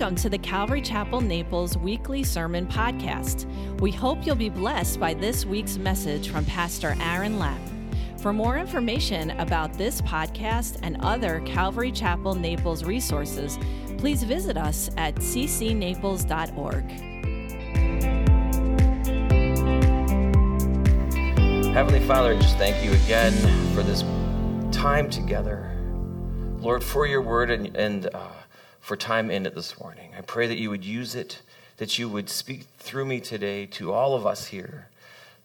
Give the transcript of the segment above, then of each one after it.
Welcome to the Calvary Chapel Naples weekly sermon podcast. We hope you'll be blessed by this week's message from Pastor Aaron Lapp. For more information about this podcast and other Calvary Chapel Naples resources, please visit us at ccnaples.org. Heavenly Father, I just thank you again for this time together. Lord, for your word and, and uh, for time in it this morning. I pray that you would use it, that you would speak through me today to all of us here,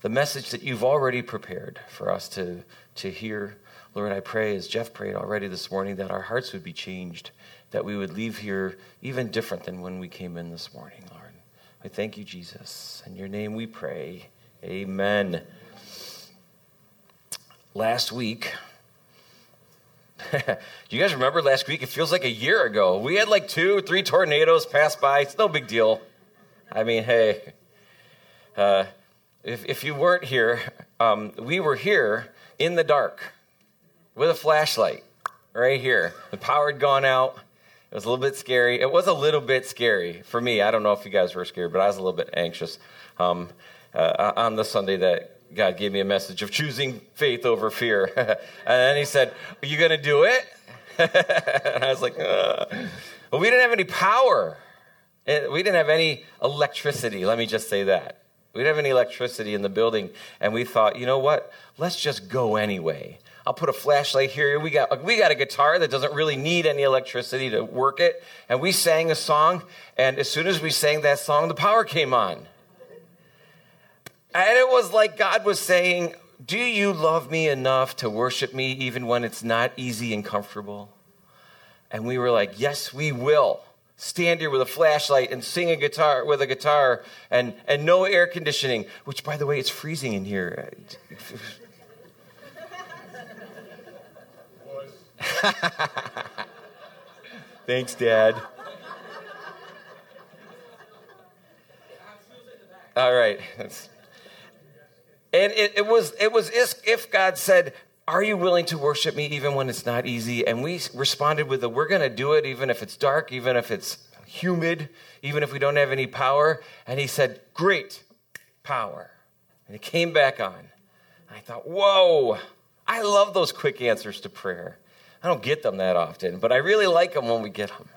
the message that you've already prepared for us to, to hear. Lord, I pray, as Jeff prayed already this morning, that our hearts would be changed, that we would leave here even different than when we came in this morning, Lord. I thank you, Jesus. In your name we pray. Amen. Last week, Do you guys remember last week? It feels like a year ago. We had like two, three tornadoes pass by. It's no big deal. I mean, hey, uh, if, if you weren't here, um, we were here in the dark with a flashlight right here. The power had gone out. It was a little bit scary. It was a little bit scary for me. I don't know if you guys were scared, but I was a little bit anxious um, uh, on the Sunday that God gave me a message of choosing faith over fear. and then he said, Are you going to do it? and I was like, uh. Well, we didn't have any power. We didn't have any electricity. Let me just say that. We didn't have any electricity in the building. And we thought, you know what? Let's just go anyway. I'll put a flashlight here. We got, we got a guitar that doesn't really need any electricity to work it. And we sang a song. And as soon as we sang that song, the power came on. And it was like God was saying, Do you love me enough to worship me even when it's not easy and comfortable? And we were like, Yes, we will. Stand here with a flashlight and sing a guitar with a guitar and, and no air conditioning, which by the way, it's freezing in here. Thanks, Dad. All right. That's and it, it, was, it was if God said, Are you willing to worship me even when it's not easy? And we responded with a, We're going to do it even if it's dark, even if it's humid, even if we don't have any power. And he said, Great power. And it came back on. I thought, Whoa, I love those quick answers to prayer. I don't get them that often, but I really like them when we get them.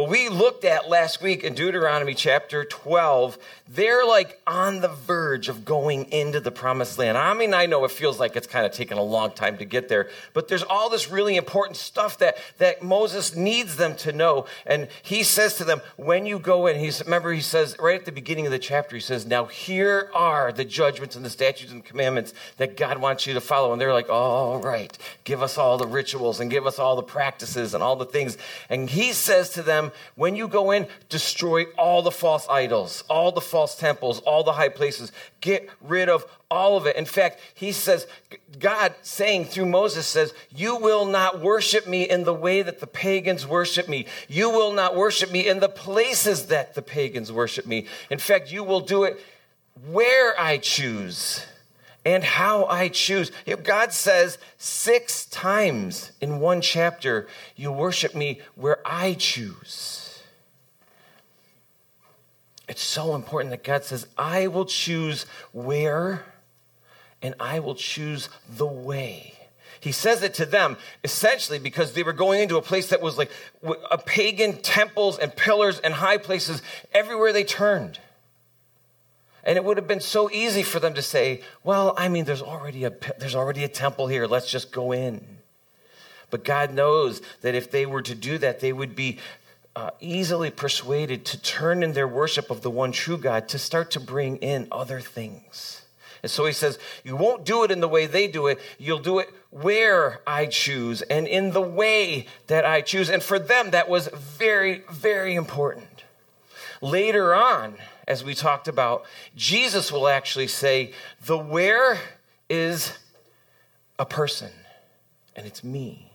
Well, we looked at last week in Deuteronomy chapter 12, they're like on the verge of going into the promised land. I mean, I know it feels like it's kind of taken a long time to get there, but there's all this really important stuff that, that Moses needs them to know. And he says to them, when you go in, he's, remember, he says right at the beginning of the chapter, he says, Now here are the judgments and the statutes and commandments that God wants you to follow. And they're like, All right, give us all the rituals and give us all the practices and all the things. And he says to them, when you go in, destroy all the false idols, all the false temples, all the high places. Get rid of all of it. In fact, he says, God saying through Moses says, You will not worship me in the way that the pagans worship me. You will not worship me in the places that the pagans worship me. In fact, you will do it where I choose and how I choose. God says six times in one chapter, You worship me where I choose. It's so important that God says, I will choose where and I will choose the way. He says it to them essentially because they were going into a place that was like a pagan temples and pillars and high places everywhere they turned. And it would have been so easy for them to say, well, I mean, there's already a, there's already a temple here. Let's just go in. But God knows that if they were to do that, they would be uh, easily persuaded to turn in their worship of the one true God to start to bring in other things. And so he says, You won't do it in the way they do it. You'll do it where I choose and in the way that I choose. And for them, that was very, very important. Later on, as we talked about, Jesus will actually say, The where is a person, and it's me.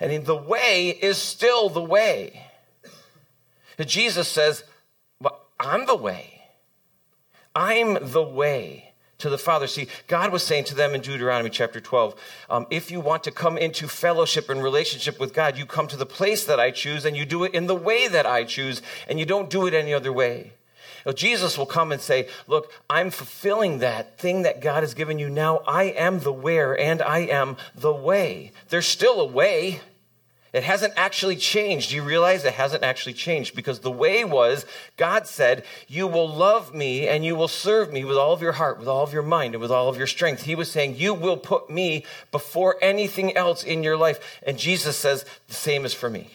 And the way is still the way. Jesus says, well, I'm the way. I'm the way to the Father. See, God was saying to them in Deuteronomy chapter 12, um, if you want to come into fellowship and relationship with God, you come to the place that I choose and you do it in the way that I choose, and you don't do it any other way. Jesus will come and say, Look, I'm fulfilling that thing that God has given you now. I am the where and I am the way. There's still a way. It hasn't actually changed. Do you realize it hasn't actually changed? Because the way was God said, You will love me and you will serve me with all of your heart, with all of your mind, and with all of your strength. He was saying, You will put me before anything else in your life. And Jesus says, The same is for me.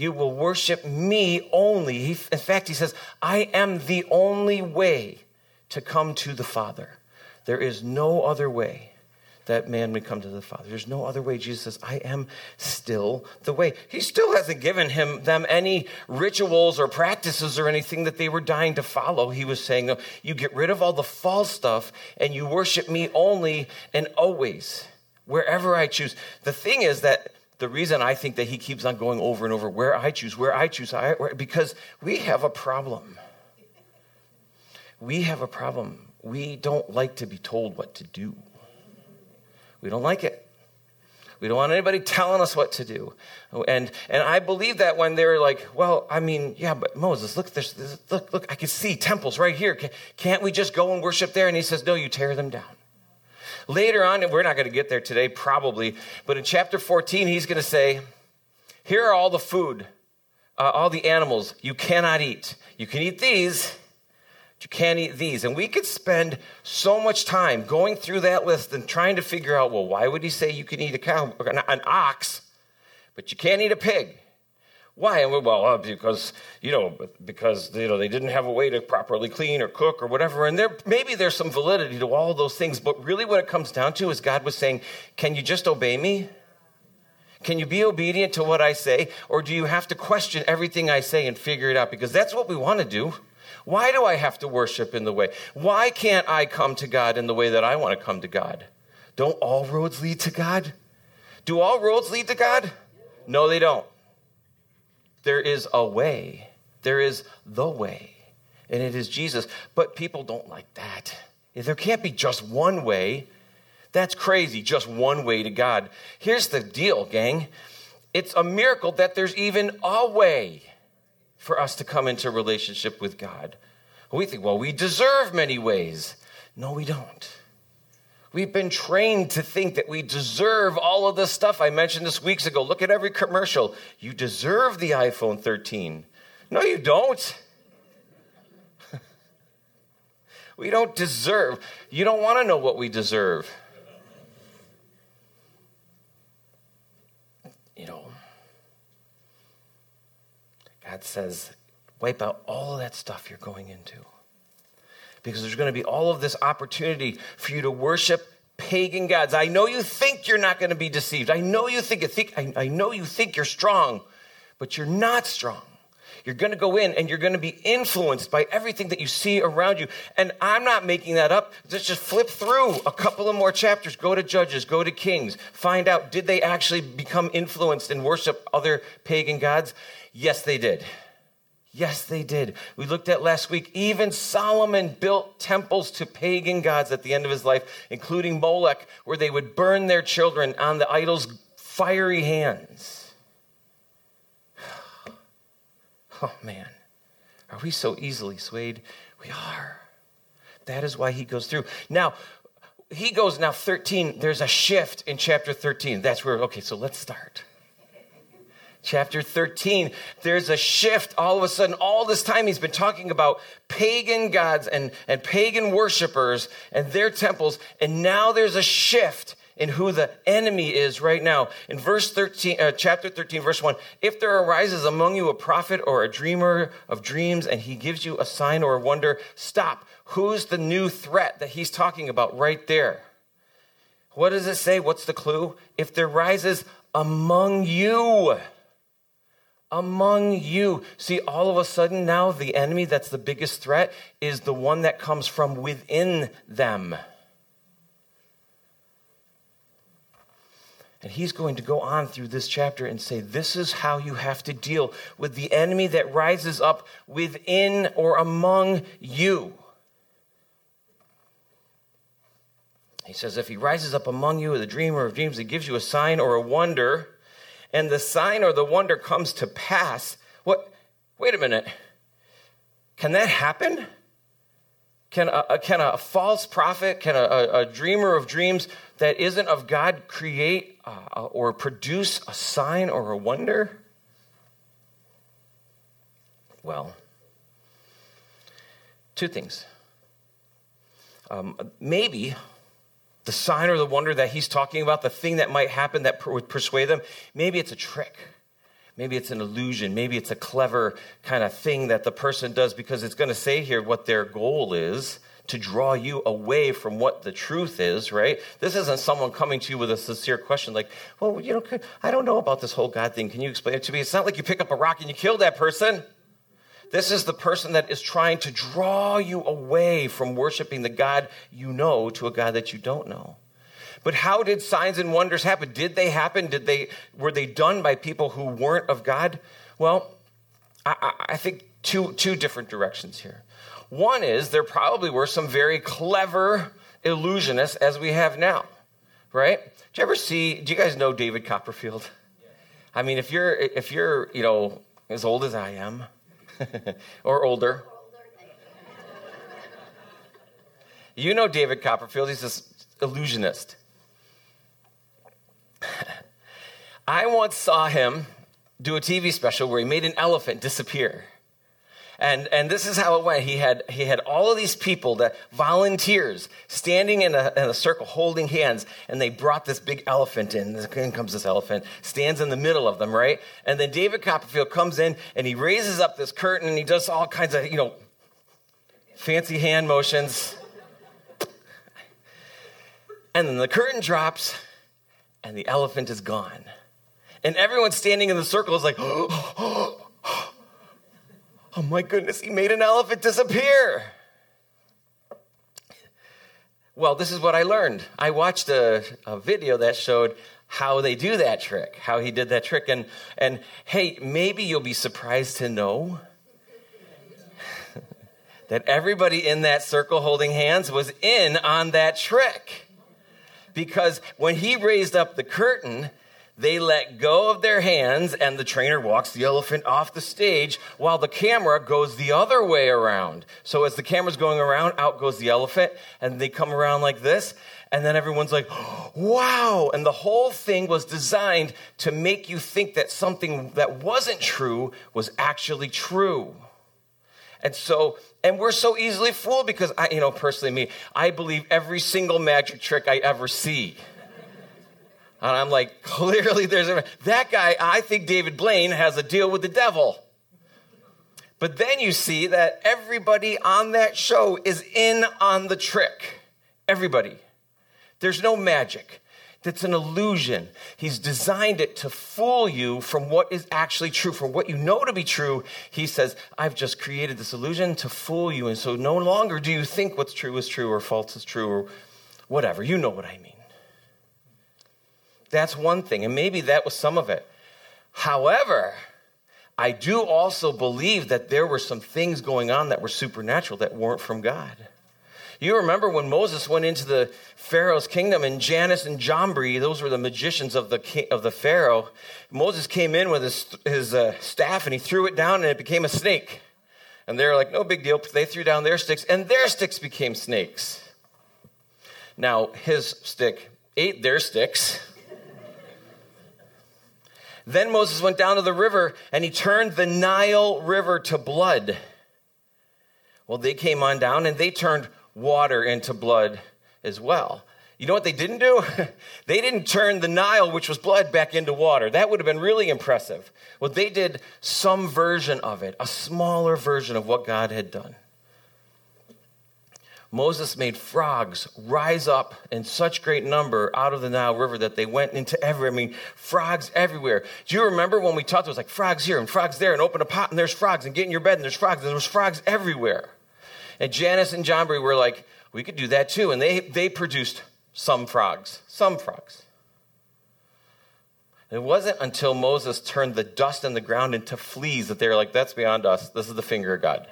You will worship me only. in fact, he says, I am the only way to come to the Father. There is no other way that man would come to the Father. There's no other way. Jesus says, I am still the way. He still hasn't given him them any rituals or practices or anything that they were dying to follow. He was saying, you get rid of all the false stuff and you worship me only and always, wherever I choose. The thing is that the reason I think that he keeps on going over and over, where I choose, where I choose, I, where, because we have a problem. We have a problem. We don't like to be told what to do. We don't like it. We don't want anybody telling us what to do. And, and I believe that when they're like, well, I mean, yeah, but Moses, look, there's, there's look, look, I can see temples right here. Can't we just go and worship there? And he says, no, you tear them down. Later on, and we're not going to get there today, probably, but in chapter 14, he's going to say, here are all the food, uh, all the animals you cannot eat. You can eat these, you can't eat these. And we could spend so much time going through that list and trying to figure out, well, why would he say you can eat a cow, an ox, but you can't eat a pig? Why? And well, uh, because you know, because you know they didn't have a way to properly clean or cook or whatever. And there maybe there's some validity to all those things, but really, what it comes down to is God was saying, "Can you just obey me? Can you be obedient to what I say, or do you have to question everything I say and figure it out? Because that's what we want to do." Why do I have to worship in the way? Why can't I come to God in the way that I want to come to God? Don't all roads lead to God? Do all roads lead to God? No, they don't. There is a way, there is the way, and it is Jesus. But people don't like that. There can't be just one way. That's crazy, just one way to God. Here's the deal, gang it's a miracle that there's even a way for us to come into relationship with God. We think, well, we deserve many ways. No, we don't. We've been trained to think that we deserve all of this stuff. I mentioned this weeks ago. Look at every commercial. You deserve the iPhone 13. No, you don't. we don't deserve. You don't want to know what we deserve. You know, God says, wipe out all that stuff you're going into. Because there's going to be all of this opportunity for you to worship pagan gods. I know you think you're not going to be deceived. I know you think, you think I, I know you think you're strong, but you're not strong. You're going to go in and you're going to be influenced by everything that you see around you. And I'm not making that up. Let's just flip through a couple of more chapters. Go to Judges, go to Kings. Find out did they actually become influenced and worship other pagan gods? Yes, they did. Yes, they did. We looked at last week, even Solomon built temples to pagan gods at the end of his life, including Molech, where they would burn their children on the idol's fiery hands. Oh, man. Are we so easily swayed? We are. That is why he goes through. Now, he goes now 13. There's a shift in chapter 13. That's where, okay, so let's start chapter 13, there's a shift. All of a sudden, all this time he's been talking about pagan gods and, and pagan worshipers and their temples. And now there's a shift in who the enemy is right now. In verse 13, uh, chapter 13, verse 1, if there arises among you a prophet or a dreamer of dreams and he gives you a sign or a wonder, stop. Who's the new threat that he's talking about right there? What does it say? What's the clue? If there rises among you among you. See, all of a sudden now, the enemy that's the biggest threat is the one that comes from within them. And he's going to go on through this chapter and say, This is how you have to deal with the enemy that rises up within or among you. He says, If he rises up among you with a dream or of dreams, he gives you a sign or a wonder, and the sign or the wonder comes to pass. What? Wait a minute. Can that happen? Can a, can a false prophet, can a, a, dreamer of dreams that isn't of God create uh, or produce a sign or a wonder? Well, two things. Um, maybe the sign or the wonder that he's talking about, the thing that might happen that would persuade them, maybe it's a trick. Maybe it's an illusion. Maybe it's a clever kind of thing that the person does because it's going to say here what their goal is to draw you away from what the truth is, right? This isn't someone coming to you with a sincere question like, well, you know, I don't know about this whole God thing. Can you explain it to me? It's not like you pick up a rock and you kill that person. This is the person that is trying to draw you away from worshiping the God you know to a God that you don't know. But how did signs and wonders happen? Did they happen? Did they were they done by people who weren't of God? Well, I, I think two two different directions here. One is there probably were some very clever illusionists as we have now, right? Do you ever see? Do you guys know David Copperfield? I mean, if you're if you're you know as old as I am, or older. You know David Copperfield, he's this illusionist. I once saw him do a TV special where he made an elephant disappear. And, and this is how it went. He had, he had all of these people, the volunteers, standing in a, in a circle holding hands, and they brought this big elephant in. In comes this elephant, stands in the middle of them, right? And then David Copperfield comes in and he raises up this curtain and he does all kinds of, you know, fancy hand motions. And then the curtain drops and the elephant is gone. And everyone standing in the circle is like, oh, Oh Oh my goodness, he made an elephant disappear. Well, this is what I learned. I watched a, a video that showed how they do that trick, how he did that trick. And, and hey, maybe you'll be surprised to know that everybody in that circle holding hands was in on that trick. Because when he raised up the curtain, they let go of their hands, and the trainer walks the elephant off the stage while the camera goes the other way around. So, as the camera's going around, out goes the elephant, and they come around like this. And then everyone's like, wow. And the whole thing was designed to make you think that something that wasn't true was actually true. And so, and we're so easily fooled because I, you know, personally, me, I believe every single magic trick I ever see. And I'm like, clearly there's a, that guy, I think David Blaine has a deal with the devil. But then you see that everybody on that show is in on the trick. Everybody. There's no magic. That's an illusion. He's designed it to fool you from what is actually true, from what you know to be true. He says, I've just created this illusion to fool you. And so no longer do you think what's true is true or false is true or whatever. You know what I mean. That's one thing, and maybe that was some of it. However, I do also believe that there were some things going on that were supernatural that weren't from God. You remember when Moses went into the Pharaoh's kingdom and Jannes and Jambri, those were the magicians of the, of the Pharaoh. Moses came in with his, his uh, staff and he threw it down and it became a snake. And they're like, no big deal. They threw down their sticks and their sticks became snakes. Now, his stick ate their sticks then Moses went down to the river and he turned the Nile River to blood. Well, they came on down and they turned water into blood as well. You know what they didn't do? they didn't turn the Nile, which was blood, back into water. That would have been really impressive. Well, they did some version of it, a smaller version of what God had done. Moses made frogs rise up in such great number out of the Nile River that they went into every, I mean, frogs everywhere. Do you remember when we talked, it was like frogs here and frogs there, and open a pot and there's frogs, and get in your bed and there's frogs, and there was frogs everywhere. And Jannes and Jambri were like, we could do that too. And they, they produced some frogs, some frogs. It wasn't until Moses turned the dust on the ground into fleas that they were like, that's beyond us. This is the finger of God.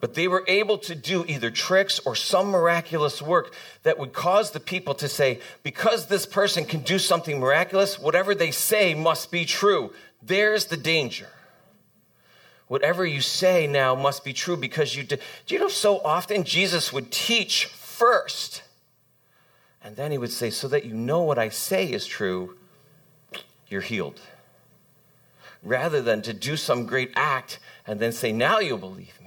But they were able to do either tricks or some miraculous work that would cause the people to say, because this person can do something miraculous, whatever they say must be true. There's the danger. Whatever you say now must be true because you did. Do you know so often Jesus would teach first? And then he would say, so that you know what I say is true, you're healed. Rather than to do some great act and then say, now you'll believe.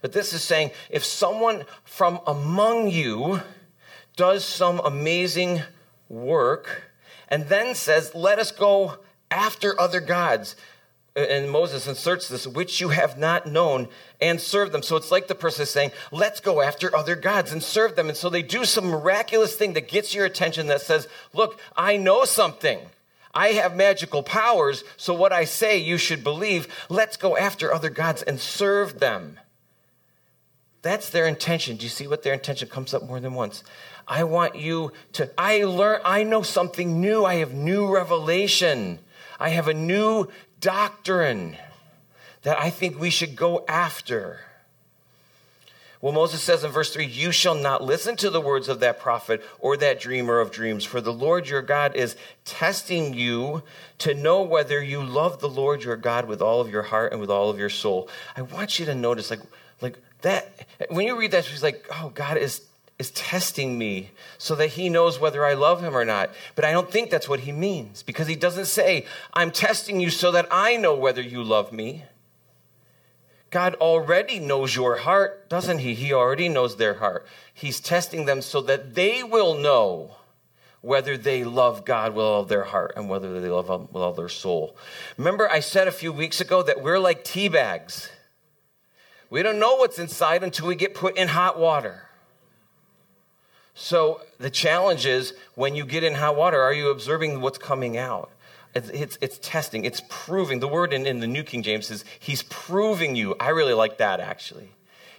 But this is saying, if someone from among you does some amazing work and then says, let us go after other gods, and Moses inserts this, which you have not known, and serve them. So it's like the person is saying, let's go after other gods and serve them. And so they do some miraculous thing that gets your attention that says, look, I know something. I have magical powers, so what I say you should believe. Let's go after other gods and serve them. That's their intention. Do you see what their intention comes up more than once? I want you to I learn I know something new. I have new revelation. I have a new doctrine that I think we should go after. Well, Moses says in verse 3 You shall not listen to the words of that prophet or that dreamer of dreams, for the Lord your God is testing you to know whether you love the Lord your God with all of your heart and with all of your soul. I want you to notice, like, like that, when you read that, she's like, Oh, God is is testing me so that he knows whether I love him or not. But I don't think that's what he means because he doesn't say, I'm testing you so that I know whether you love me. God already knows your heart, doesn't he? He already knows their heart. He's testing them so that they will know whether they love God with all their heart and whether they love him with all their soul. Remember, I said a few weeks ago that we're like tea bags. We don't know what's inside until we get put in hot water. So the challenge is when you get in hot water, are you observing what's coming out? It's, it's, it's, testing, it's proving. The word in, in the New King James is he's proving you. I really like that actually.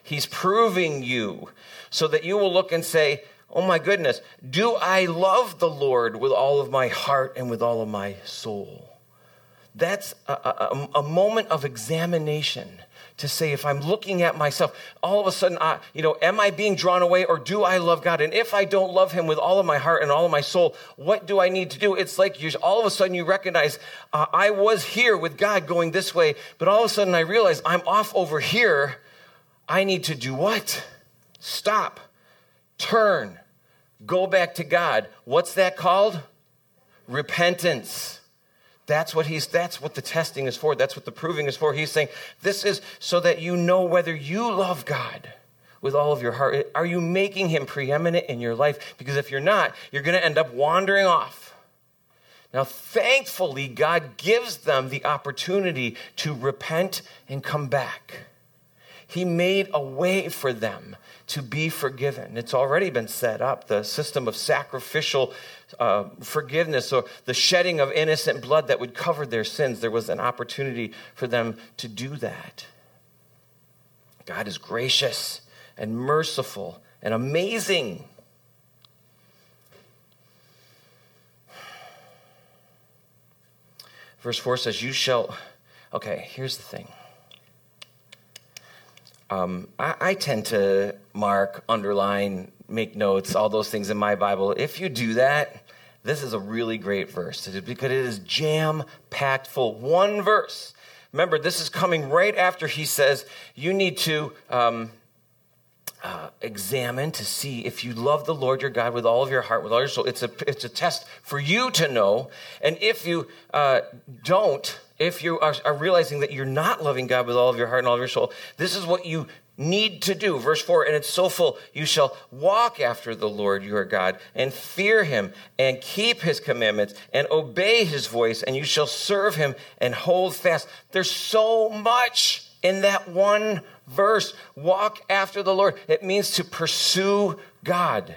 He's proving you so that you will look and say, Oh my goodness, do I love the Lord with all of my heart and with all of my soul? That's a, a, a moment of examination to say if I'm looking at myself, all of a sudden, I, you know, am I being drawn away or do I love God? And if I don't love Him with all of my heart and all of my soul, what do I need to do? It's like you, all of a sudden you recognize uh, I was here with God going this way, but all of a sudden I realize I'm off over here. I need to do what? Stop, turn, go back to God. What's that called? Repentance. That's what he's that's what the testing is for. That's what the proving is for. He's saying, this is so that you know whether you love God with all of your heart. Are you making him preeminent in your life? Because if you're not, you're going to end up wandering off. Now, thankfully, God gives them the opportunity to repent and come back. He made a way for them to be forgiven. It's already been set up. The system of sacrificial uh, forgiveness or the shedding of innocent blood that would cover their sins, there was an opportunity for them to do that. God is gracious and merciful and amazing. Verse 4 says, You shall. Okay, here's the thing. Um, I, I tend to mark, underline, make notes, all those things in my Bible. If you do that, this is a really great verse because it is jam packed full. One verse. Remember, this is coming right after he says you need to um, uh, examine to see if you love the Lord your God with all of your heart, with all your soul. It's a, it's a test for you to know. And if you uh, don't, if you are, are realizing that you're not loving God with all of your heart and all of your soul, this is what you need to do. Verse 4 And it's so full, you shall walk after the Lord your God and fear him and keep his commandments and obey his voice, and you shall serve him and hold fast. There's so much in that one verse. Walk after the Lord. It means to pursue God.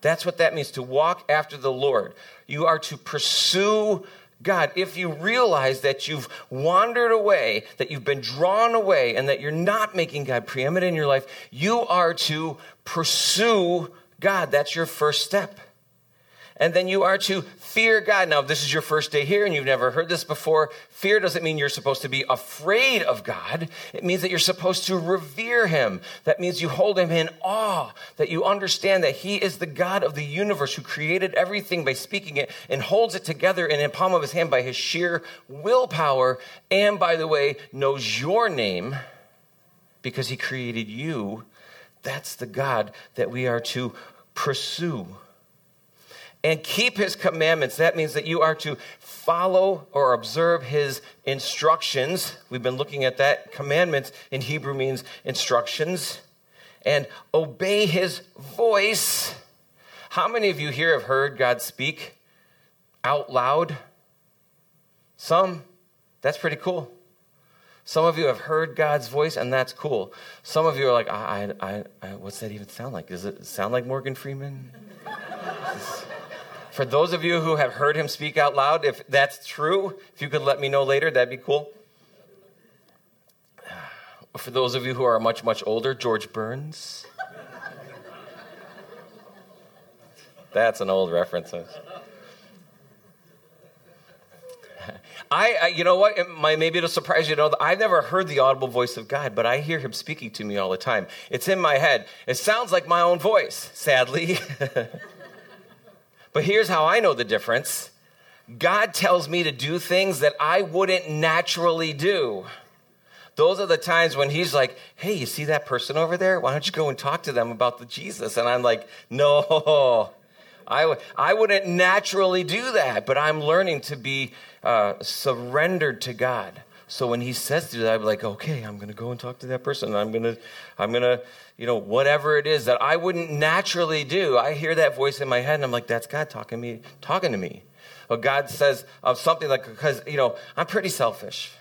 That's what that means to walk after the Lord. You are to pursue God, if you realize that you've wandered away, that you've been drawn away, and that you're not making God preeminent in your life, you are to pursue God. That's your first step. And then you are to fear God. Now, if this is your first day here and you've never heard this before, fear doesn't mean you're supposed to be afraid of God. It means that you're supposed to revere Him. That means you hold Him in awe, that you understand that He is the God of the universe who created everything by speaking it and holds it together in the palm of His hand by His sheer willpower. And by the way, knows your name because He created you. That's the God that we are to pursue and keep his commandments. That means that you are to follow or observe his instructions. We've been looking at that. Commandments in Hebrew means instructions. And obey his voice. How many of you here have heard God speak out loud? Some. That's pretty cool. Some of you have heard God's voice, and that's cool. Some of you are like, I, I, I, what's that even sound like? Does it sound like Morgan Freeman? For those of you who have heard him speak out loud, if that's true, if you could let me know later, that'd be cool. For those of you who are much, much older, George Burns. That's an old reference. I, I, you know what? It might, maybe it'll surprise you to know that I've never heard the audible voice of God, but I hear Him speaking to me all the time. It's in my head. It sounds like my own voice, sadly. But here's how I know the difference God tells me to do things that I wouldn't naturally do. Those are the times when he's like, hey, you see that person over there? Why don't you go and talk to them about the Jesus? And I'm like, no, I w- I wouldn't naturally do that, but I'm learning to be uh, surrendered to God. So when he says to that, I'm like, okay, I'm going to go and talk to that person. I'm going to, I'm going to, you know, whatever it is that I wouldn't naturally do. I hear that voice in my head and I'm like, that's God talking to me, talking to me. Or God says of something like, because, you know, I'm pretty selfish.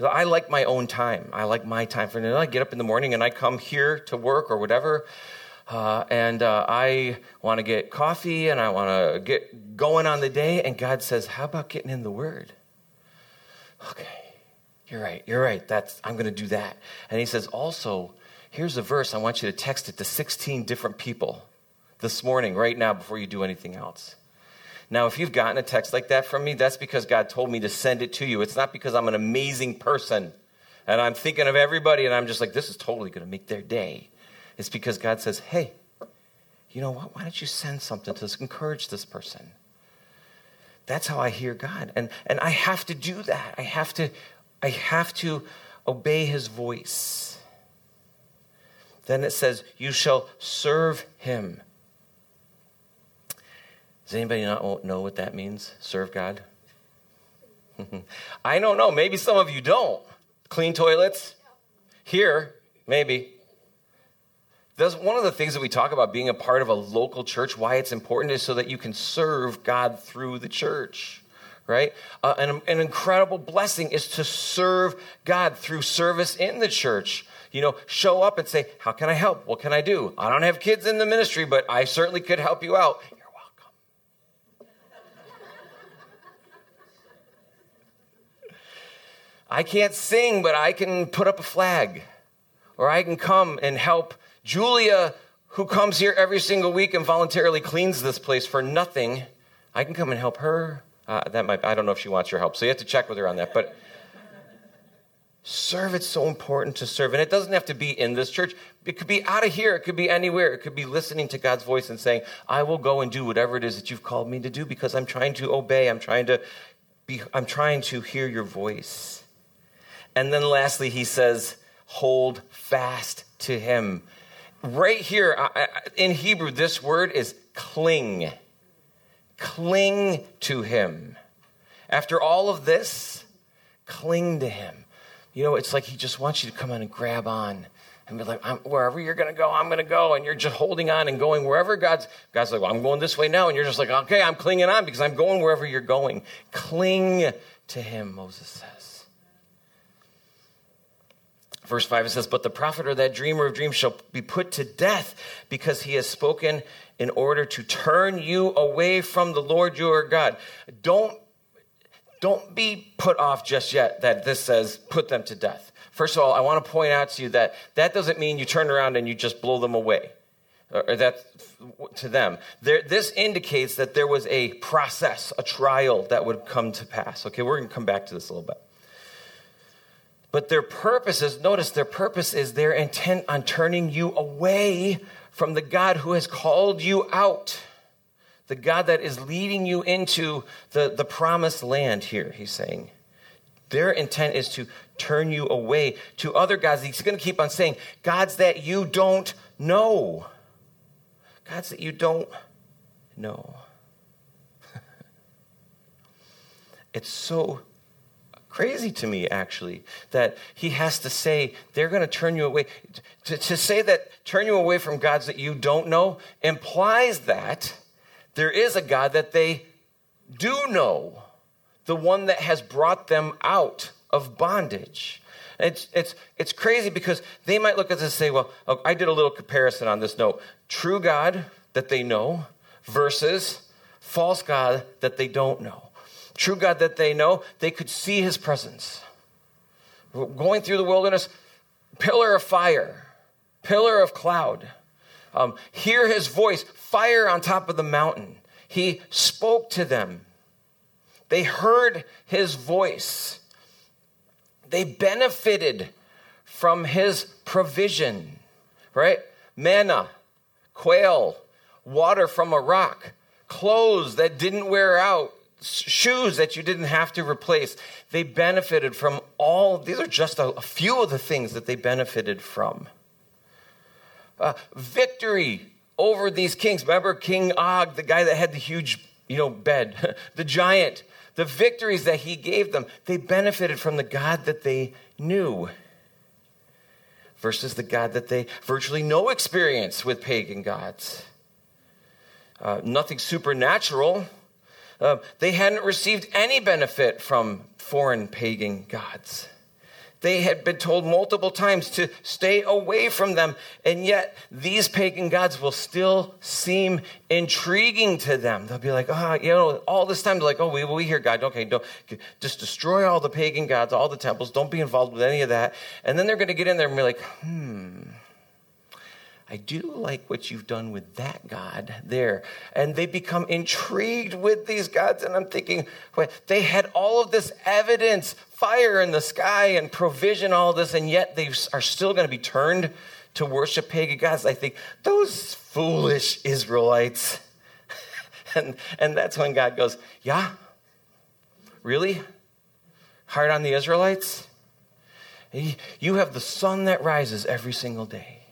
I like my own time. I like my time for, I get up in the morning and I come here to work or whatever. Uh, and uh, I want to get coffee and I want to get going on the day. And God says, How about getting in the Word? Okay. You're right. You're right. That's I'm going to do that. And he says also, here's a verse I want you to text it to 16 different people this morning right now before you do anything else. Now, if you've gotten a text like that from me, that's because God told me to send it to you. It's not because I'm an amazing person and I'm thinking of everybody and I'm just like this is totally going to make their day. It's because God says, "Hey, you know what? Why don't you send something to encourage this person?" That's how I hear God. And, and I have to do that. I have to I have to obey his voice. Then it says, You shall serve him. Does anybody not know what that means? Serve God? I don't know. Maybe some of you don't. Clean toilets? Here, maybe. That's one of the things that we talk about being a part of a local church, why it's important is so that you can serve God through the church right? Uh, an, an incredible blessing is to serve God through service in the church. You know, show up and say, How can I help? What can I do? I don't have kids in the ministry, but I certainly could help you out. You're welcome. I can't sing, but I can put up a flag. Or I can come and help Julia, who comes here every single week and voluntarily cleans this place for nothing. I can come and help her. Uh, that might, I don't know if she wants your help. So you have to check with her on that. But serve, it's so important to serve. And it doesn't have to be in this church. It could be out of here. It could be anywhere. It could be listening to God's voice and saying, I will go and do whatever it is that you've called me to do because I'm trying to obey. I'm trying to be, I'm trying to hear your voice. And then lastly, he says, hold fast to him. Right here in Hebrew, this word is cling. Cling to him. After all of this, cling to him. You know, it's like he just wants you to come on and grab on and be like, wherever you're going to go, I'm going to go. And you're just holding on and going wherever God's, God's like, well, I'm going this way now. And you're just like, okay, I'm clinging on because I'm going wherever you're going. Cling to him, Moses says. Verse 5 it says, But the prophet or that dreamer of dreams shall be put to death because he has spoken in order to turn you away from the Lord your God. Don't, don't be put off just yet that this says put them to death. First of all, I want to point out to you that that doesn't mean you turn around and you just blow them away. or that to them. There, this indicates that there was a process, a trial that would come to pass. Okay, we're going to come back to this a little bit. But their purpose is, notice their purpose is their intent on turning you away from the God who has called you out, the God that is leading you into the, the promised land here, he's saying. Their intent is to turn you away to other gods. He's going to keep on saying, gods that you don't know. Gods that you don't know. it's so crazy to me, actually, that he has to say, they're going to turn you away. To, to say that turn you away from gods that you don't know implies that there is a God that they do know, the one that has brought them out of bondage. It's, it's, it's crazy because they might look at this and say, well, oh, I did a little comparison on this note. True God that they know versus false God that they don't know true God that they know, they could see his presence. Going through the wilderness, pillar of fire, pillar of cloud. Um, hear his voice, fire on top of the mountain. He spoke to them. They heard his voice. They benefited from his provision, right? Manna, quail, water from a rock, clothes that didn't wear out, shoes that you didn't have to replace. They benefited from all, these are just a, a few of the things that they benefited from. Uh, victory over these kings. Remember King Og, the guy that had the huge, you know, bed, the giant, the victories that he gave them, they benefited from the God that they knew versus the God that they virtually no experience with pagan gods. Uh, nothing supernatural uh, they hadn't received any benefit from foreign pagan gods. They had been told multiple times to stay away from them, and yet these pagan gods will still seem intriguing to them. They'll be like, ah, oh, you know, all this time they're like, oh, we, we hear God. Okay, don't just destroy all the pagan gods, all the temples. Don't be involved with any of that. And then they're going to get in there and be like, hmm, I do like what you've done with that God there. And they become intrigued with these gods. And I'm thinking, wait, they had all of this evidence, fire in the sky and provision, all this, and yet they are still going to be turned to worship pagan gods. I think, those foolish Israelites. and, and that's when God goes, Yeah? Really? Hard on the Israelites? You have the sun that rises every single day.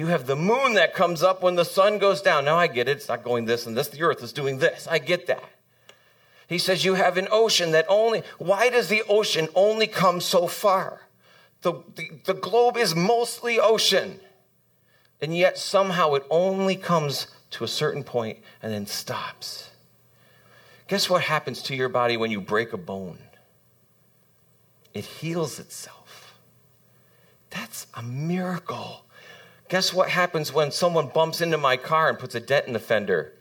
You have the moon that comes up when the sun goes down. Now I get it. It's not going this and this. The earth is doing this. I get that. He says you have an ocean that only, why does the ocean only come so far? The, the, the globe is mostly ocean. And yet somehow it only comes to a certain point and then stops. Guess what happens to your body when you break a bone? It heals itself. That's a miracle. Guess what happens when someone bumps into my car and puts a dent in the fender?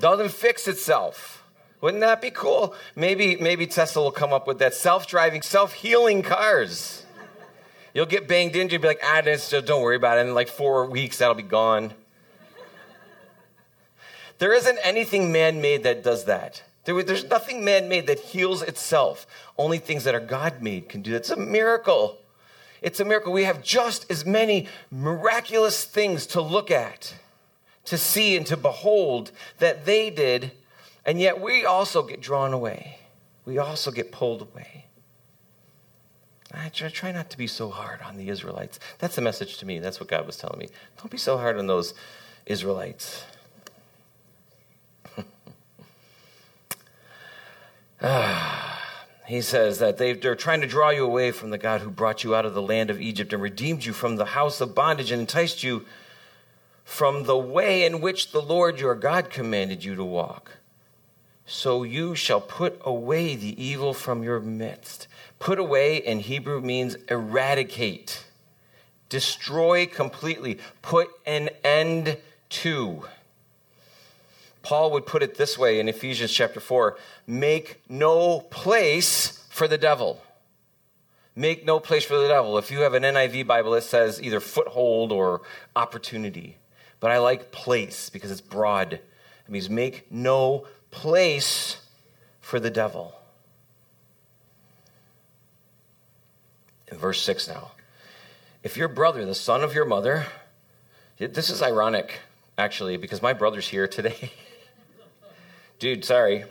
Doesn't fix itself. Wouldn't that be cool? Maybe, maybe Tesla will come up with that self-driving, self-healing cars. You'll get banged into, you'll be like, ah, don't worry about it. In like four weeks, that'll be gone. There isn't anything man-made that does that. There, there's nothing man-made that heals itself. Only things that are God-made can do that. It's a miracle. It's a miracle. We have just as many miraculous things to look at, to see, and to behold that they did, and yet we also get drawn away. We also get pulled away. I try not to be so hard on the Israelites. That's the message to me. That's what God was telling me. Don't be so hard on those Israelites. ah he says that they, are trying to draw you away from the God who brought you out of the land of Egypt and redeemed you from the house of bondage and enticed you from the way in which the Lord your God commanded you to walk. So you shall put away the evil from your midst. Put away in Hebrew means eradicate, destroy completely, put an end to. Paul would put it this way in Ephesians chapter 4 make no place for the devil. Make no place for the devil. If you have an NIV Bible, it says either foothold or opportunity. But I like place because it's broad. It means make no place for the devil. In verse 6 now. If your brother, the son of your mother, this is ironic, actually, because my brother's here today. Dude, sorry.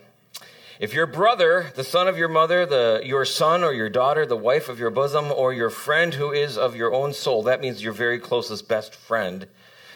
If your brother, the son of your mother, the, your son or your daughter, the wife of your bosom, or your friend who is of your own soul, that means your very closest best friend,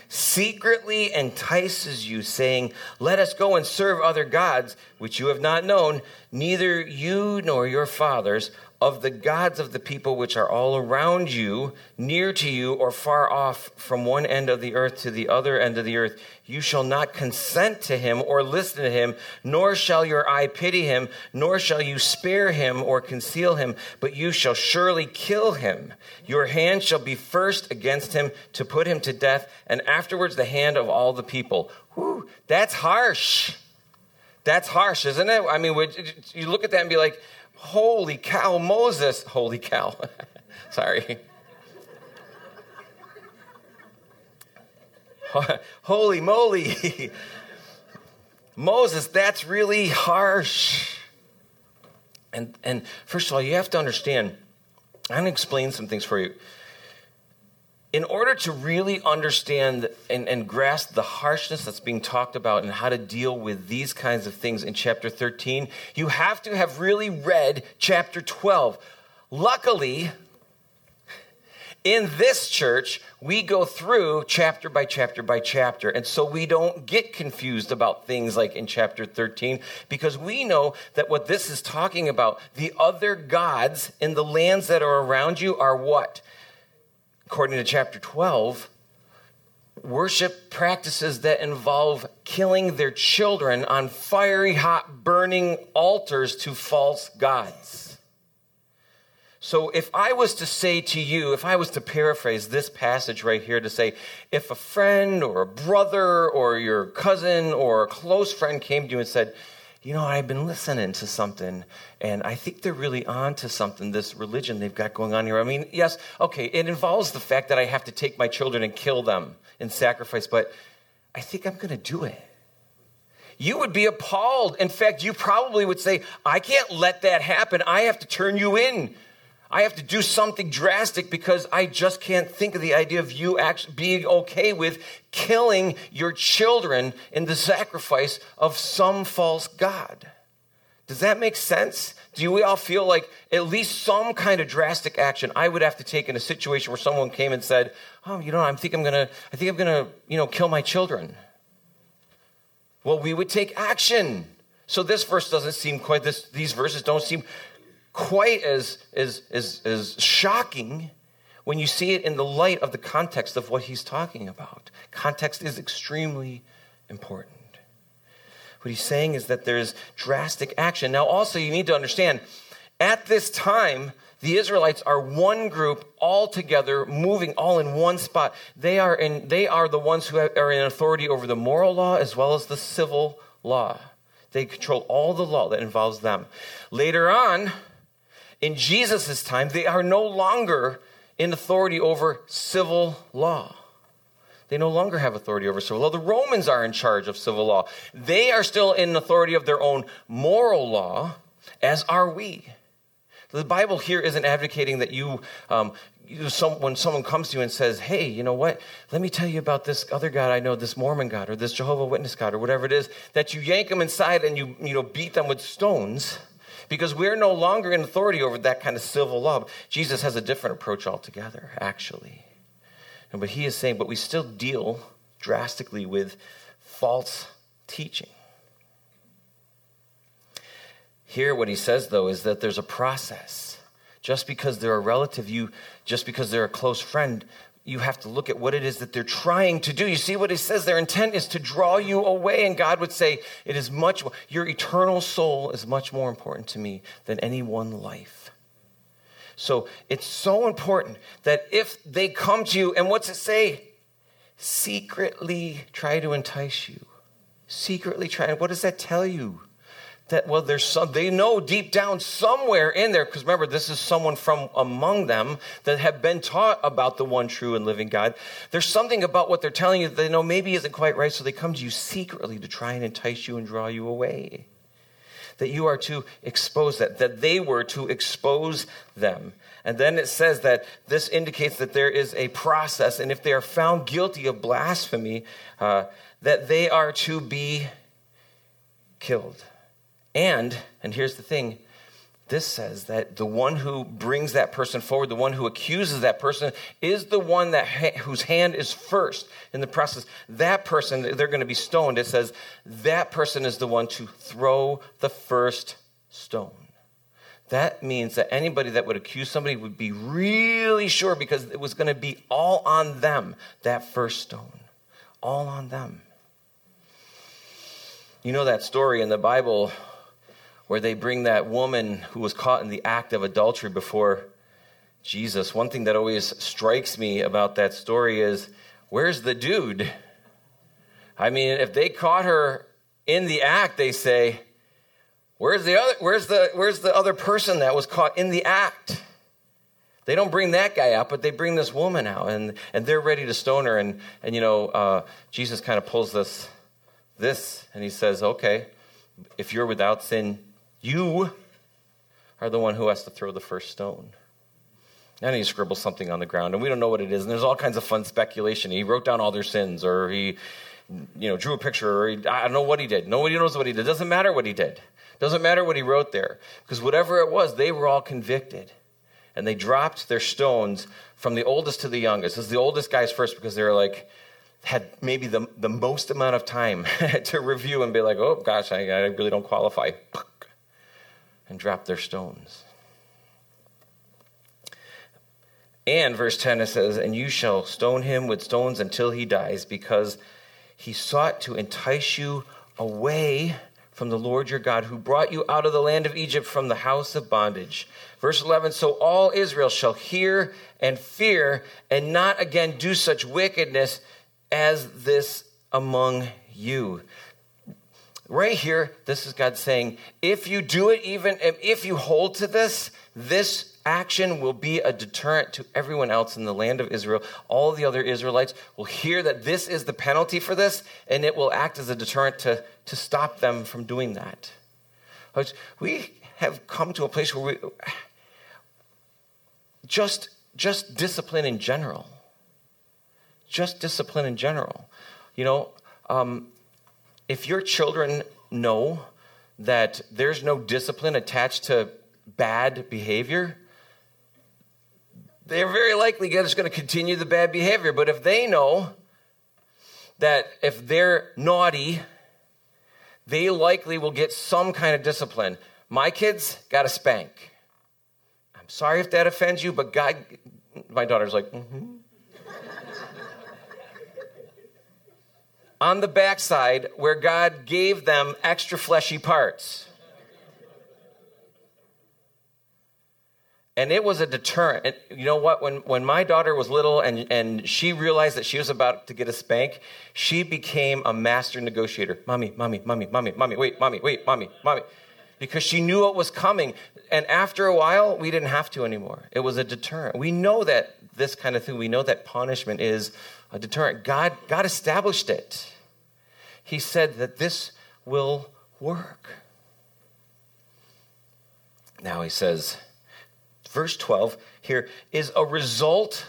secretly entices you, saying, Let us go and serve other gods, which you have not known, neither you nor your fathers, of the gods of the people which are all around you, near to you, or far off from one end of the earth to the other end of the earth, you shall not consent to him or listen to him, nor shall your eye pity him, nor shall you spare him or conceal him, but you shall surely kill him. Your hand shall be first against him to put him to death, and afterwards the hand of all the people. Whew, that's harsh. That's harsh, isn't it? I mean, you look at that and be like, Holy cow, Moses. Holy cow. Sorry. Holy moly. Moses, that's really harsh. And, and first of all, you have to understand, I'm going to explain some things for you in order to really understand and, and, grasp the harshness that's being talked about and how to deal with these kinds of things in chapter 13, you have to have really read chapter 12. Luckily, in this church, we go through chapter by chapter by chapter. And so we don't get confused about things like in chapter 13 because we know that what this is talking about, the other gods in the lands that are around you, are what? According to chapter 12, worship practices that involve killing their children on fiery hot burning altars to false gods. So, if I was to say to you, if I was to paraphrase this passage right here to say, if a friend or a brother or your cousin or a close friend came to you and said, you know, I've been listening to something, and I think they're really on to something, this religion they've got going on here. I mean, yes, okay, it involves the fact that I have to take my children and kill them in sacrifice, but I think I'm going to do it. You would be appalled. In fact, you probably would say, I can't let that happen. I have to turn you in. I have to do something drastic because I just can't think of the idea of you actually being okay with killing your children in the sacrifice of some false God. Does that make sense? Do we all feel like at least some kind of drastic action I would have to take in a situation where someone came and said, "Oh, you know, I think I'm gonna, I think I'm gonna, you know, kill my children." Well, we would take action. So this verse doesn't seem quite this. These verses don't seem quite as, as, as, as shocking when you see it in the light of the context of what he's talking about. Context is extremely important. What he's saying is that there's drastic action. Now, also, you need to understand at this time, the Israelites are one group all together, moving all in one spot. They are, in, they are the ones who are in authority over the moral law as well as the civil law. They control all the law that involves them. Later on, in Jesus' time, they are no longer in authority over civil law. They no longer have authority over civil law. The Romans are in charge of civil law. They are still in authority of their own moral law, as are we. The Bible here isn't advocating that you, um, you some, when someone comes to you and says, Hey, you know what? Let me tell you about this other God I know, this Mormon God or this Jehovah Witness God or whatever it is, that you yank them inside and you, you know, beat them with stones because we're no longer in authority over that kind of civil law. Jesus has a different approach altogether, actually. But he is saying, but we still deal drastically with false teaching. Here, what he says, though, is that there's a process. Just because they're a relative, you, just because they're a close friend, you have to look at what it is that they're trying to do. You see what he says? Their intent is to draw you away. And God would say, It is much, your eternal soul is much more important to me than any one life. So it's so important that if they come to you, and what's it say? Secretly try to entice you. Secretly try. What does that tell you? That well there's some they know deep down somewhere in there because remember this is someone from among them that have been taught about the one true and living god. There's something about what they're telling you that they know maybe isn't quite right so they come to you secretly to try and entice you and draw you away. That you are to expose that that they were to expose them. And then it says that this indicates that there is a process and if they are found guilty of blasphemy uh, that they are to be killed and, and here's the thing this says that the one who brings that person forward, the one who accuses that person, is the one that ha- whose hand is first in the process. That person, they're going to be stoned. It says that person is the one to throw the first stone. That means that anybody that would accuse somebody would be really sure because it was going to be all on them, that first stone. All on them. You know that story in the Bible where they bring that woman who was caught in the act of adultery before Jesus. One thing that always strikes me about that story is where's the dude? I mean, if they caught her in the act, they say, Where's the other where's the where's the other person that was caught in the act? They don't bring that guy out, but they bring this woman out, and, and they're ready to stone her. And, and you know, uh, Jesus kind of pulls this, this, and he says, Okay, if you're without sin, you are the one who has to throw the first stone. And he scribbles something on the ground, and we don't know what it is. And there's all kinds of fun speculation. He wrote down all their sins, or he, you know, drew a picture, or he, I don't know what he did. Nobody knows what he did. Doesn't matter what he did. Doesn't matter what he wrote there, because whatever it was, they were all convicted, and they dropped their stones from the oldest to the youngest. This is the oldest guys first, because they were like had maybe the, the most amount of time to review and be like, oh gosh, I, I really don't qualify and drop their stones. And verse 10 it says, And you shall stone him with stones until he dies, because he sought to entice you away from the Lord your God, who brought you out of the land of Egypt from the house of bondage. Verse 11 So all Israel shall hear and fear, and not again do such wickedness as this among you right here, this is God saying, if you do it, even if you hold to this, this action will be a deterrent to everyone else in the land of Israel. All the other Israelites will hear that this is the penalty for this, and it will act as a deterrent to, to stop them from doing that. We have come to a place where we just just discipline in general. Just discipline in general. You know, um, if your children know that there's no discipline attached to bad behavior, they're very likely just going to continue the bad behavior. But if they know that if they're naughty, they likely will get some kind of discipline. My kids got a spank. I'm sorry if that offends you, but God, my daughter's like, mm-hmm. On the backside where God gave them extra fleshy parts. And it was a deterrent. And you know what? When, when my daughter was little and, and she realized that she was about to get a spank, she became a master negotiator. Mommy, mommy, mommy, mommy, mommy, wait, mommy, wait, mommy, mommy. Because she knew what was coming. And after a while, we didn't have to anymore. It was a deterrent. We know that this kind of thing, we know that punishment is a deterrent. God, God established it. He said that this will work. Now he says, verse 12 here is a result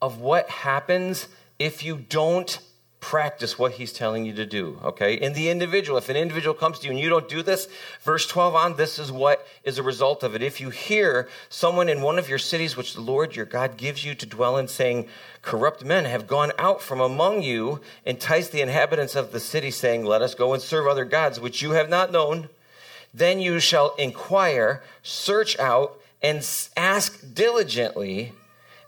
of what happens if you don't practice what he's telling you to do, okay? In the individual, if an individual comes to you and you don't do this, verse 12 on, this is what is a result of it. If you hear someone in one of your cities, which the Lord your God gives you to dwell in, saying, Corrupt men have gone out from among you, entice the inhabitants of the city, saying, Let us go and serve other gods, which you have not known, then you shall inquire, search out, and ask diligently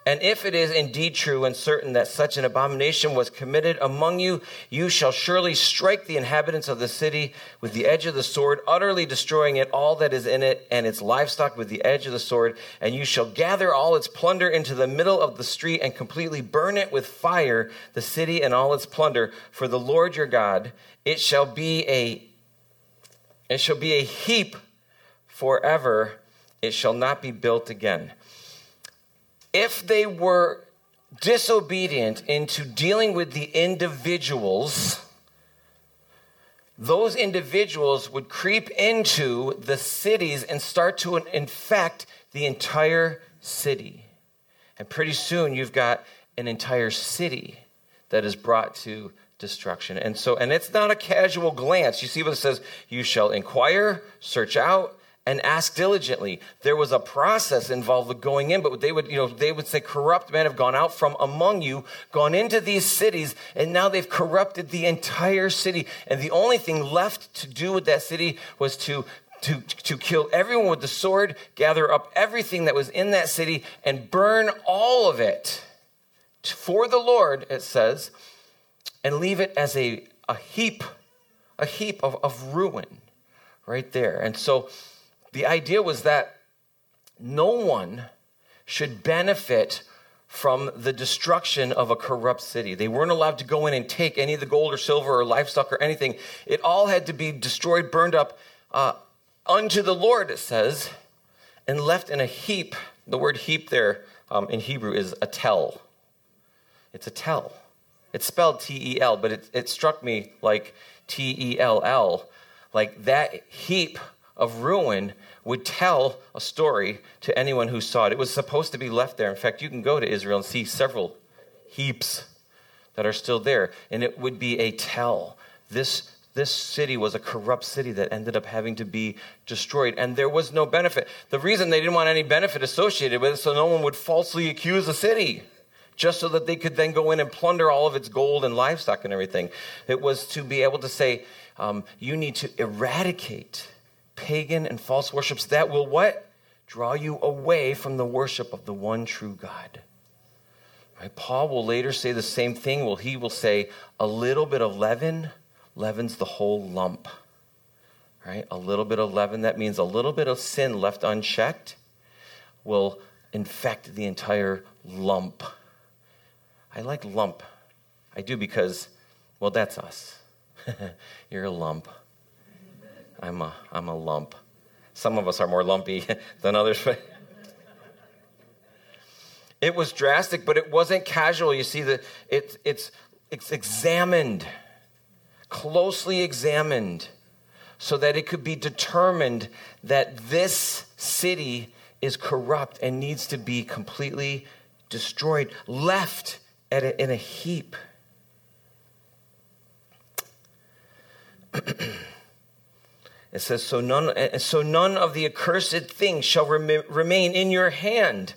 and if it is indeed true and certain that such an abomination was committed among you, you shall surely strike the inhabitants of the city with the edge of the sword, utterly destroying it, all that is in it, and its livestock with the edge of the sword. And you shall gather all its plunder into the middle of the street and completely burn it with fire, the city and all its plunder. For the Lord your God, it shall be a It shall be a heap forever. It shall not be built again. If they were disobedient into dealing with the individuals, those individuals would creep into the cities and start to infect the entire city. And pretty soon you've got an entire city that is brought to destruction. And so, and it's not a casual glance. You see what it says? You shall inquire, search out, and ask diligently. There was a process involved with going in, but they would, you know, they would say, corrupt men have gone out from among you, gone into these cities, and now they've corrupted the entire city. And the only thing left to do with that city was to to, to kill everyone with the sword, gather up everything that was in that city, and burn all of it for the Lord, it says, and leave it as a, a heap, a heap of, of ruin right there. And so the idea was that no one should benefit from the destruction of a corrupt city. They weren't allowed to go in and take any of the gold or silver or livestock or anything. It all had to be destroyed, burned up uh, unto the Lord, it says, and left in a heap. The word heap there um, in Hebrew is a tell. It's a tell. It's spelled T E L, but it, it struck me like T E L L. Like that heap of ruin would tell a story to anyone who saw it. It was supposed to be left there. In fact, you can go to Israel and see several heaps that are still there, and it would be a tell. This this city was a corrupt city that ended up having to be destroyed, and there was no benefit. The reason they didn't want any benefit associated with it, so no one would falsely accuse the city, just so that they could then go in and plunder all of its gold and livestock and everything. It was to be able to say, um, you need to eradicate pagan and false worships that will what? Draw you away from the worship of the one true God. Right? Paul will later say the same thing. Well, he will say, a little bit of leaven leavens the whole lump. Right? A little bit of leaven, that means a little bit of sin left unchecked will infect the entire lump. I like lump. I do because, well, that's us. You're a lump. I'm a, I'm a lump. Some of us are more lumpy than others. it was drastic, but it wasn't casual. You see, that it, it's, it's examined, closely examined, so that it could be determined that this city is corrupt and needs to be completely destroyed, left a, in a heap. It says, so none, eh, eh, so none of the accursed things shall rem- remain in your hand.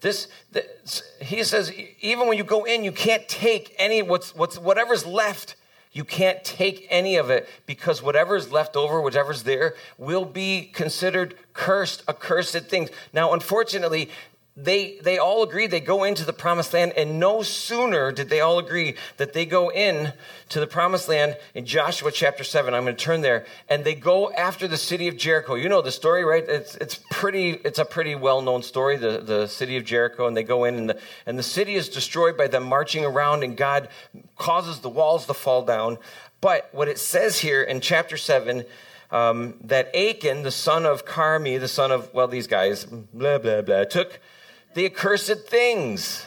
This, this, he says, even when you go in, you can't take any, what's, what's, whatever's left, you can't take any of it because whatever's left over, whatever's there, will be considered cursed, accursed things. Now, unfortunately, they, they all agree they go into the promised land, and no sooner did they all agree that they go in to the promised land in Joshua chapter 7. I'm going to turn there, and they go after the city of Jericho. You know the story, right? It's, it's, pretty, it's a pretty well known story, the, the city of Jericho, and they go in, and the, and the city is destroyed by them marching around, and God causes the walls to fall down. But what it says here in chapter 7 um, that Achan, the son of Carmi, the son of, well, these guys, blah, blah, blah, took the accursed things.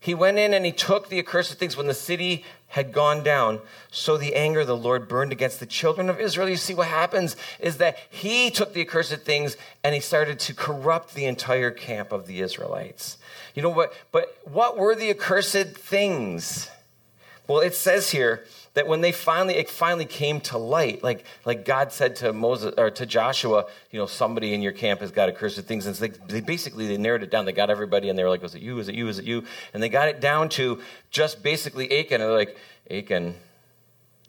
He went in and he took the accursed things when the city had gone down. So the anger of the Lord burned against the children of Israel. You see, what happens is that he took the accursed things and he started to corrupt the entire camp of the Israelites. You know what? But what were the accursed things? Well, it says here that when they finally it finally came to light like like god said to moses or to joshua you know somebody in your camp has got accursed things. And they, they basically they narrowed it down. They got everybody and they were like was it you? Is it you? Is it you? And they got it down to just basically achan. And they're like achan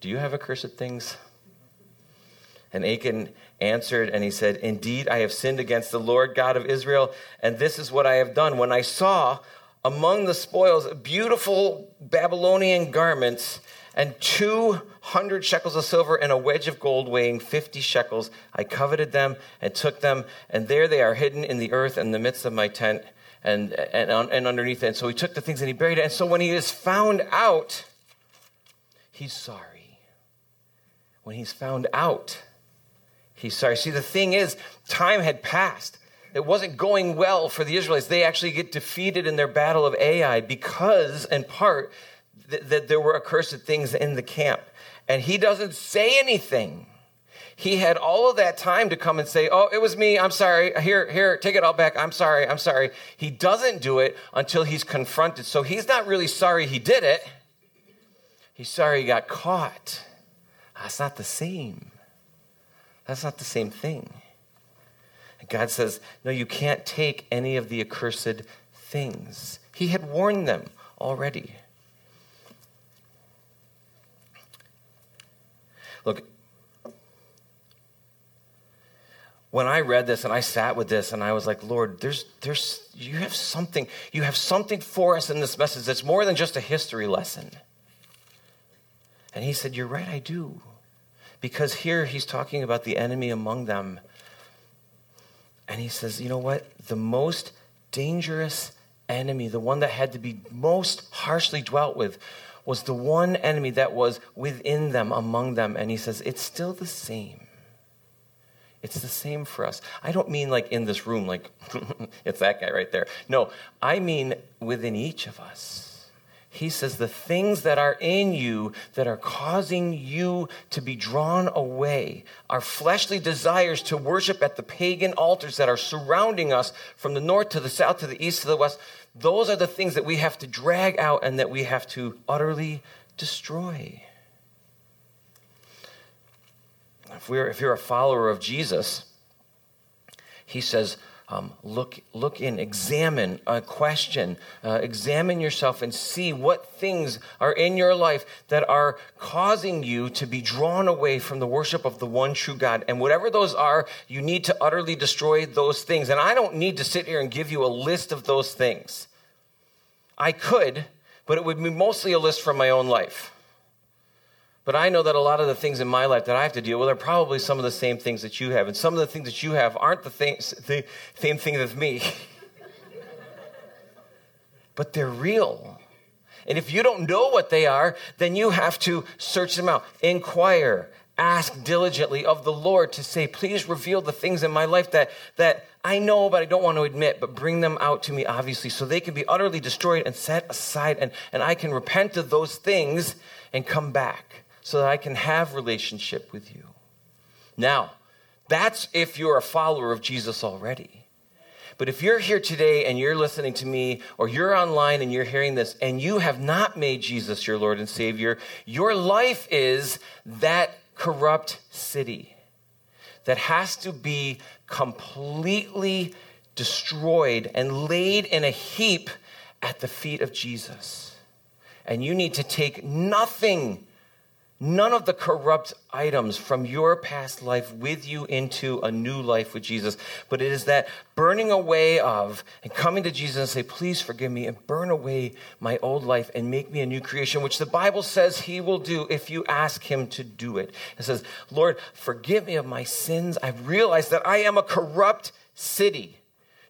do you have accursed things? And achan answered and he said indeed i have sinned against the lord god of israel and this is what i have done. When i saw among the spoils beautiful babylonian garments and 200 shekels of silver and a wedge of gold weighing 50 shekels. I coveted them and took them, and there they are hidden in the earth in the midst of my tent and, and, and underneath it. And so he took the things and he buried it. And so when he is found out, he's sorry. When he's found out, He's sorry. See, the thing is, time had passed. It wasn't going well for the Israelites. They actually get defeated in their battle of Ai because, in part, th- that there were accursed things in the camp. And he doesn't say anything. He had all of that time to come and say, Oh, it was me. I'm sorry. Here, here, take it all back. I'm sorry. I'm sorry. He doesn't do it until he's confronted. So he's not really sorry he did it. He's sorry he got caught. Ah, That's not the same. That's not the same thing. And God says, No, you can't take any of the accursed things. He had warned them already. Look, when I read this and I sat with this and I was like, Lord, there's, there's, you have something, you have something for us in this message that's more than just a history lesson. And he said, You're right, I do. Because here he's talking about the enemy among them. And he says, You know what? The most dangerous enemy, the one that had to be most harshly dwelt with, was the one enemy that was within them, among them. And he says, It's still the same. It's the same for us. I don't mean like in this room, like it's that guy right there. No, I mean within each of us. He says, The things that are in you that are causing you to be drawn away, our fleshly desires to worship at the pagan altars that are surrounding us from the north to the south to the east to the west, those are the things that we have to drag out and that we have to utterly destroy. If, we're, if you're a follower of Jesus, he says, um, look, look in, examine, uh, question, uh, examine yourself and see what things are in your life that are causing you to be drawn away from the worship of the one true God. And whatever those are, you need to utterly destroy those things. And I don't need to sit here and give you a list of those things. I could, but it would be mostly a list from my own life. But I know that a lot of the things in my life that I have to deal with are probably some of the same things that you have. And some of the things that you have aren't the, things, the same thing as me. but they're real. And if you don't know what they are, then you have to search them out, inquire, ask diligently of the Lord to say, please reveal the things in my life that, that I know, but I don't want to admit, but bring them out to me, obviously, so they can be utterly destroyed and set aside, and, and I can repent of those things and come back so that I can have relationship with you. Now, that's if you're a follower of Jesus already. But if you're here today and you're listening to me, or you're online and you're hearing this, and you have not made Jesus your Lord and Savior, your life is that corrupt city that has to be completely destroyed and laid in a heap at the feet of Jesus. And you need to take nothing none of the corrupt items from your past life with you into a new life with Jesus, but it is that burning away of and coming to Jesus and say, Please forgive me and burn away my old life and make me a new creation, which the Bible says He will do if you ask Him to do it. It says, Lord, forgive me of my sins. I've realized that I am a corrupt city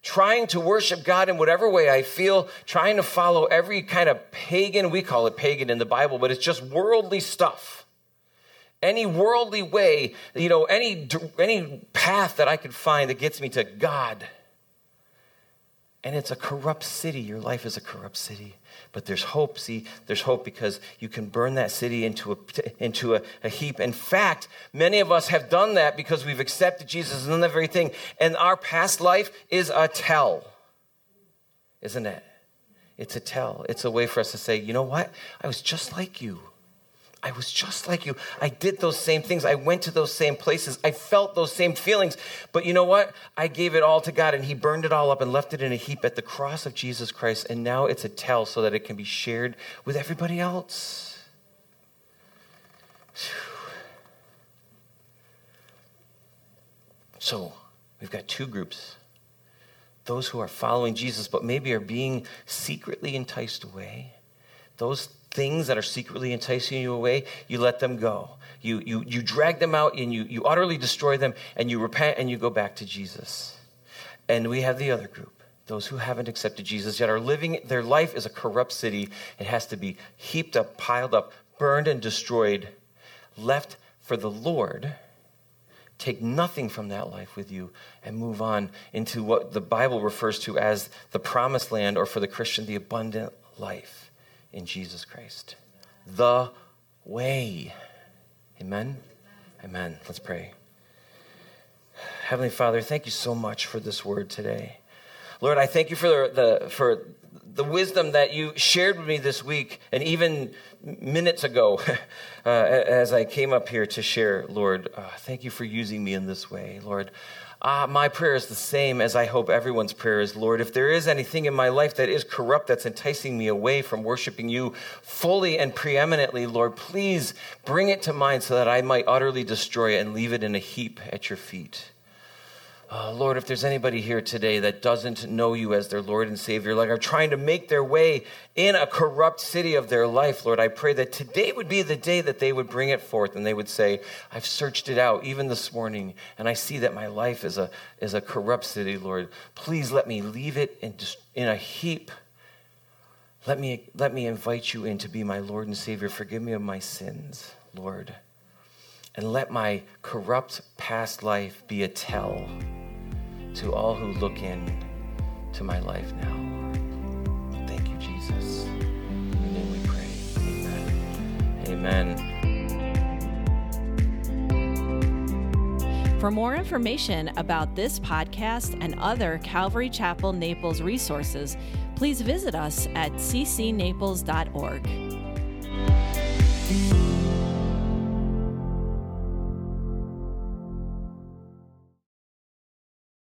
trying to worship God in whatever way I feel, trying to follow every kind of pagan, we call it pagan in the Bible, but it's just worldly stuff. Any worldly way, you know, any, any path that I could find that gets me to God. And it's a corrupt city. Your life is a corrupt city. But there's hope. See, there's hope because you can burn that city into a, into a, a, heap. In fact, many of us have done that because we've accepted Jesus and that very thing. And our past life is a tell, isn't it? It's a tell. It's a way for us to say, you know what? I was just like you. I was just like you. I did those same things. I went to those same places. I felt those same feelings. But you know what? I gave it all to God and He burned it all up and left it in a heap at the cross of Jesus Christ. And now it's a tell so that it can be shared with everybody else. So we've got two groups those who are following Jesus, but maybe are being secretly enticed away. Those things that are secretly enticing you away, you let them go. You, you, you drag them out and you, you utterly destroy them and you repent and you go back to Jesus. And we have the other group those who haven't accepted Jesus yet are living their life is a corrupt city. It has to be heaped up, piled up, burned and destroyed, left for the Lord take nothing from that life with you and move on into what the Bible refers to as the promised land, or for the Christian, the abundant life in Jesus Christ. The way. Amen? Amen. Let's pray. Heavenly Father, thank you so much for this word today. Lord, I thank you for the, the, for the wisdom that you shared with me this week and even minutes ago uh, as I came up here to share, Lord. Uh, thank you for using me in this way, Lord. Uh, my prayer is the same as I hope everyone's prayer is, Lord. If there is anything in my life that is corrupt, that's enticing me away from worshiping you fully and preeminently, Lord, please bring it to mind so that I might utterly destroy it and leave it in a heap at your feet. Uh, Lord, if there's anybody here today that doesn't know you as their Lord and Savior, like are trying to make their way in a corrupt city of their life, Lord, I pray that today would be the day that they would bring it forth and they would say, I've searched it out even this morning, and I see that my life is a, is a corrupt city, Lord. Please let me leave it in, in a heap. Let me, let me invite you in to be my Lord and Savior. Forgive me of my sins, Lord and let my corrupt past life be a tell to all who look in to my life now. Thank you, Jesus. In your name we pray. Amen. Amen. For more information about this podcast and other Calvary Chapel Naples resources, please visit us at ccnaples.org.